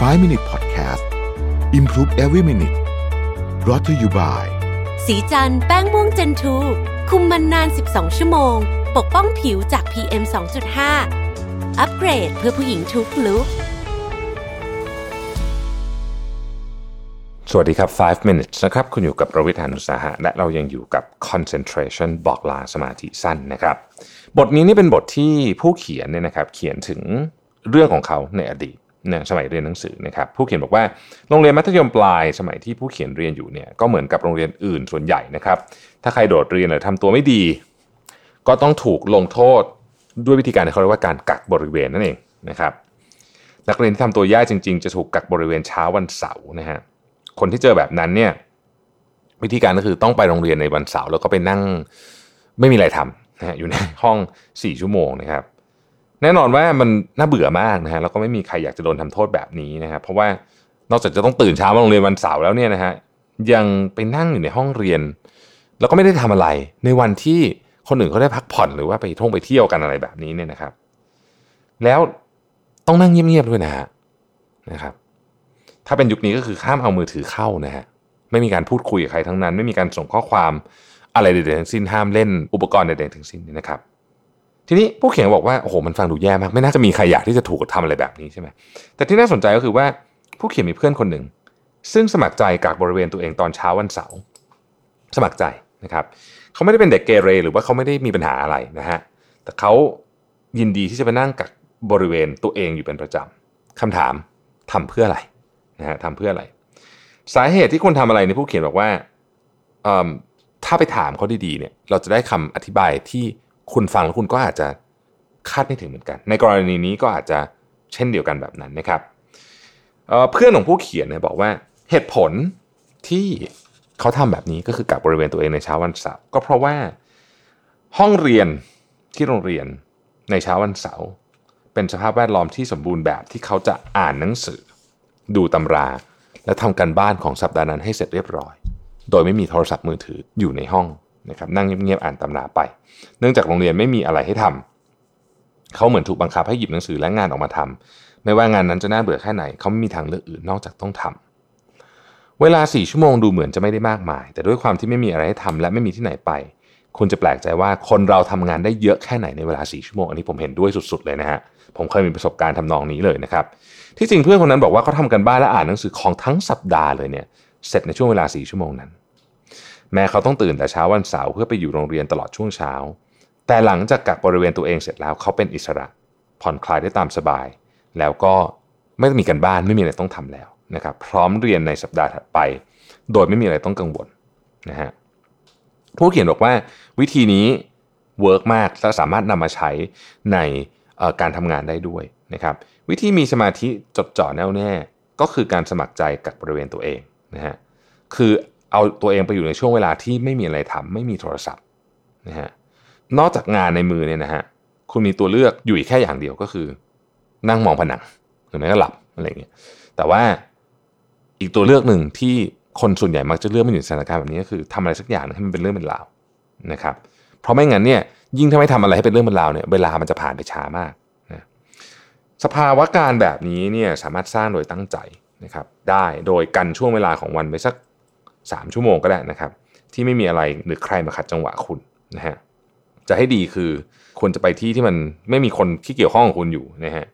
5 Minute Podcast Improve Every Minute brought to you by สีจันแป้งม่วงเจนทูคุมมันนาน 12 ชั่วโมง ปกป้องผิวจาก PM 2.5 อัปเกรดเพื่อผู้หญิงทุกลุกสวัสดีครับ 5 minutes นะครับ คุณอยู่กับประวิทยานุสาหะ และเรายังอยู่กับ concentration บอกลาสมาธิสั้นนะครับ บทนี้นี่เป็นบทที่ผู้เขียนเนี่ยนะครับ เขียนถึงเรื่องของเขาในอดีตเนี่ยสมัยเรียนหนังสือนะครับผู้เขียนบอกว่าโรงเรียนมัธยมปลายสมัยที่ผู้เขียนเรียนอยู่เนี่ยก็เหมือนกับโรงเรียนอื่นส่วนใหญ่นะครับ ถ้าใครโดดเรียนหรือทำตัวไม่ดี ก็ต้องถูกลงโทษด้วยวิธีการที่เขาเรียกว่าการกักบริเวณนั่นเองนะครับนักเรียนที่ทำตัวแย่จริง ๆ จะถูกกักบริเวณเช้าวันเสาร์นะฮะคนที่เจอแบบนั้นเนี่ยวิธีการก็คือต้องไปโรงเรียนในวันเสาร์แล้วก็ไปนั่งไม่มีอะไรทำนะฮะอยู่ในห้องสี่ชั่วโมงนะครับ แน่นอนว่ามันน่าเบื่อมากนะฮะแล้วก็ไม่มีใครอยากจะโดนทำโทษแบบนี้นะครับเพราะว่านอกจากจะต้องตื่นเช้ามาโรงเรียนวันเสาร์แล้วเนี่ยนะฮะยังไปนั่งอยู่ในห้องเรียน แล้วก็ไม่ได้ทำอะไร ในวันที่คนอื่นเขาได้พักผ่อนหรือว่าไปท่องไปเที่ยวกันอะไรแบบนี้เนี่ยนะครับ แล้วต้องนั่งเงียบๆด้วยนะฮะนะครับ ถ้าเป็นยุคนี้ก็คือข้ามเอามือถือเข้านะฮะไม่มีการพูดคุยกับใครทั้งนั้น ไม่มีการส่งข้อความอะไรใดๆทั้งสิ้นห้ามเล่นอุปกรณ์ใดๆทั้งสิ้นนะครับ ทีนี้ผู้เขียนบอกว่าโอ้โหมันฟังดูแย่มาก ไม่น่าจะมีใครอยากที่จะถูกทำอะไรแบบนี้ใช่ไหมแต่ที่น่าสนใจก็คือว่าผู้เขียนมีเพื่อนคนหนึ่ง ซึ่งสมัครใจกักบริเวณตัวเองตอนเช้าวันเสาร์สมัครใจนะครับเขาไม่ได้เป็นเด็กเกเรหรือว่าเขาไม่ได้มีปัญหาอะไรนะฮะแต่เขายินดีที่จะไปนั่งกักบริเวณตัวเองอยู่เป็นประจำคำถามทำเพื่ออะไรนะฮะทำเพื่ออะไร สาเหตุที่คนทำอะไรในผู้เขียนบอกว่าถ้าไปถามเขาดีๆเนี่ยเราจะได้คำอธิบายที่ คุณฟังแล้วคุณก็อาจจะคาดไม่ถึงเหมือนกัน ในกรณีนี้ก็อาจจะเช่นเดียวกันแบบนั้นนะครับเเพื่อนของผู้เขียนเนี่ยบอกว่าเหตุผลที่เขาทำแบบนี้ก็คือกับบริเวณตัวเองในเช้าวันเสาร์ก็เพราะว่าห้องเรียนที่โรงเรียนในเช้าวันเสาร์เป็นสภาพแวดล้อมที่สมบูรณ์แบบที่เขาจะอ่านหนังสือ ดูตำรา และทำการบ้านของสัปดาห์นั้นให้เสร็จเรียบร้อย โดยไม่มีโทรศัพท์มือถืออยู่ในห้อง นะครับนั่งเงียบๆอ่านตำราไป เนื่องจากโรงเรียนไม่มีอะไรให้ทำเขาเหมือนถูกบังคับให้หยิบหนังสือและงานออกมาทำไม่ว่างานนั้นจะน่าเบื่อแค่ไหนเขาไม่มีทางเลือกอื่นนอกจากต้องทำเวลาสี่ชั่วโมงดูเหมือนจะไม่ได้มากมาย แต่ด้วยความที่ไม่มีอะไรให้ทำและไม่มีที่ไหนไป คุณจะแปลกใจว่าคนเราทำงานได้เยอะแค่ไหนในเวลาสี่ชั่วโมงอันนี้ผมเห็นด้วยสุด ๆ เลยนะฮะผมเคยมีประสบการณ์ทำนองนี้เลยนะครับที่จริงเพื่อนคนนั้นบอกว่าเขาทำกันบ้านและอ่านหนังสือของทั้งสัปดาห์เลยเนี่ยเสร็จในช่วงเวลาสี่ชั่วโมงนั้น แม้เขาต้องตื่นแต่เช้าวันเสาร์เพื่อไปอยู่โรงเรียนตลอดช่วงเช้า แต่หลังจากกักบริเวณตัวเองเสร็จแล้วเขาเป็นอิสระ ผ่อนคลายได้ตามสบาย แล้วก็ไม่ต้องมีกันบ้านไม่มีอะไรต้องทำแล้วนะครับพร้อมเรียนในสัปดาห์ถัดไป โดยไม่มีอะไรต้องกังวลนะฮะผู้เขียนบอกว่าวิธีนี้เวิร์กมากและสามารถนำมาใช้ในการทำงานได้ด้วยนะครับวิธีมีสมาธิจดจ่อแน่วแน่ ก็คือการสมัครใจกับบริเวณตัวเองนะฮะคือ เอาตัวเองไปอยู่ในช่วงเวลาที่ไม่มีอะไรทำไม่มีโทรศัพท์นะฮะนอกจากงานในมือเนี่ยนะฮะคุณมีตัวเลือกอยู่อีกแค่อย่างเดียวก็คือ นั่งมองผนังหรือไม่ก็หลับอะไรเงี้ยแต่ว่าอีกตัวเลือกหนึ่งที่คนส่วนใหญ่มักจะเลือกไม่อยู่ในสถานการณ์แบบนี้ก็คือทำอะไรสักอย่างให้มันเป็นเรื่องเป็นราวนะครับ เพราะไม่งั้นเนี่ยยิ่งถ้าไม่ทำอะไรให้เป็นเรื่องเป็นราวเนี่ยเวลามันจะผ่านไปช้ามากนะสภาวะการแบบนี้เนี่ยสามารถสร้างโดยตั้งใจนะครับได้โดยกันช่วงเวลาของวันไปสัก 3 ชั่วโมงก็ได้นะครับ ที่ไม่มีอะไรหรือใครมาขัดจังหวะคุณนะฮะจะให้ดีคือควรจะไปที่ที่มันไม่มีคนที่เกี่ยวข้องกับคุณอยู่นะฮะ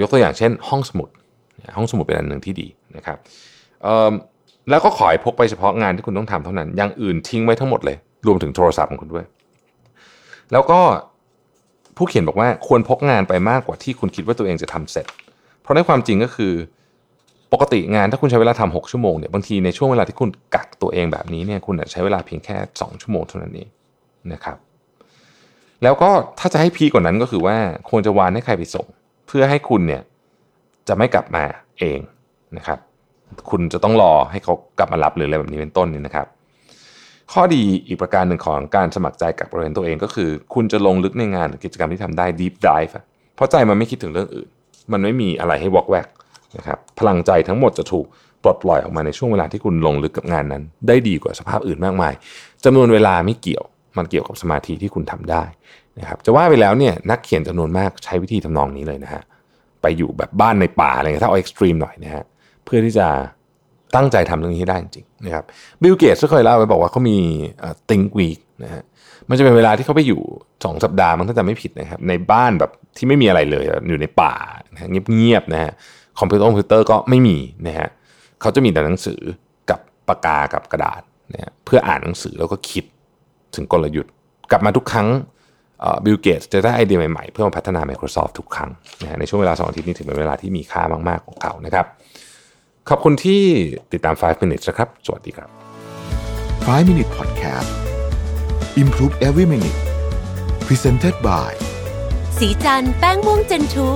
ยกตัวอย่างเช่น ห้องสมุด ห้องสมุดเป็นอันหนึ่งที่ดีนะครับแล้วก็ขอให้พกไปเฉพาะงานที่คุณต้องทำเท่านั้น อย่างอื่นทิ้งไว้ทั้งหมดเลย รวมถึงโทรศัพท์ของคุณด้วย แล้วก็ผู้เขียนบอกว่าควรพกงานไปมากกว่าที่คุณคิดว่าตัวเองจะทำเสร็จ เพราะในความจริงก็คือ ปกติงานถ้าคุณใช้เวลาทำ6ชั่วโมงเนี่ยบางทีในช่วงเวลาที่คุณกักตัวเองแบบนี้เนี่ยคุณใช้เวลาเพียงแค่ 2 ชั่วโมงเท่านั้นเองนะครับ แล้วก็ถ้าจะให้พีกว่านั้นก็คือว่าควรจะวานให้ใครไปส่ง เพื่อให้คุณเนี่ยจะไม่กลับมาเองนะครับ คุณจะต้องรอให้เขากลับมารับหรืออะไรแบบนี้เป็นต้นนี่นะครับ ข้อดีอีกประการหนึ่งของการสมัครใจกับบริเวณตัวเองก็คือ คุณจะลงลึกในงานหรือกิจกรรมที่ทำได้ deep dive เพราะใจมันไม่คิดถึงเรื่องอื่น มันไม่มีอะไรให้วอกแวก นะครับพลังใจทั้งหมดจะถูกปลดปล่อยออกมาในช่วงเวลาที่คุณลงลึกกับงานนั้น ได้ดีกว่าสภาพอื่นมากมายจำนวนเวลาไม่เกี่ยว มันเกี่ยวกับสมาธิที่คุณทำได้นะครับจะว่าไปแล้วเนี่ยนักเขียนจำนวนมากใช้วิธีทำนองนี้เลยนะฮะไปอยู่แบบบ้านในป่าอะไรเงี้ยถ้าเอา extreme หน่อยนะฮะเพื่อที่จะตั้งใจทำเรื่องนี้ได้จริงนะครับบิลเกตส์ก็เคยเล่าไว้บอกว่าเขามี Think Week นะฮะมันจะเป็นเวลาที่เขาไปอยู่สองสัปดาห์มันถ้าจำไม่ผิดนะครับในบ้านแบบที่ไม่มีอะไรเลยอยู่ในป่านะเงียบๆนะฮะ คอมพิวเตอร์คอมพิวเตอร์ก็ไม่มีนะฮะเขาจะมีแต่หนังสือกับปากกากับกระดาษนะฮะเพื่ออ่านหนังสือแล้วก็คิดถึงกลยุทธ์ กลับมาทุกครั้งบิลเกตส์จะได้ไอเดียใหม่ๆ เพื่อมาพัฒนา Microsoft ทุกครั้งนะฮะในช่วงเวลาสองอาทิตย์นี้ถือเป็นเวลาที่มีค่ามาก ๆ ของเขานะครับ ขอบคุณที่ติดตาม 5 minutes นะครับ สวัสดีครับ 5 Minute Podcast Improve Every Minute Presented by สีจันแป้งม่วงเจนทู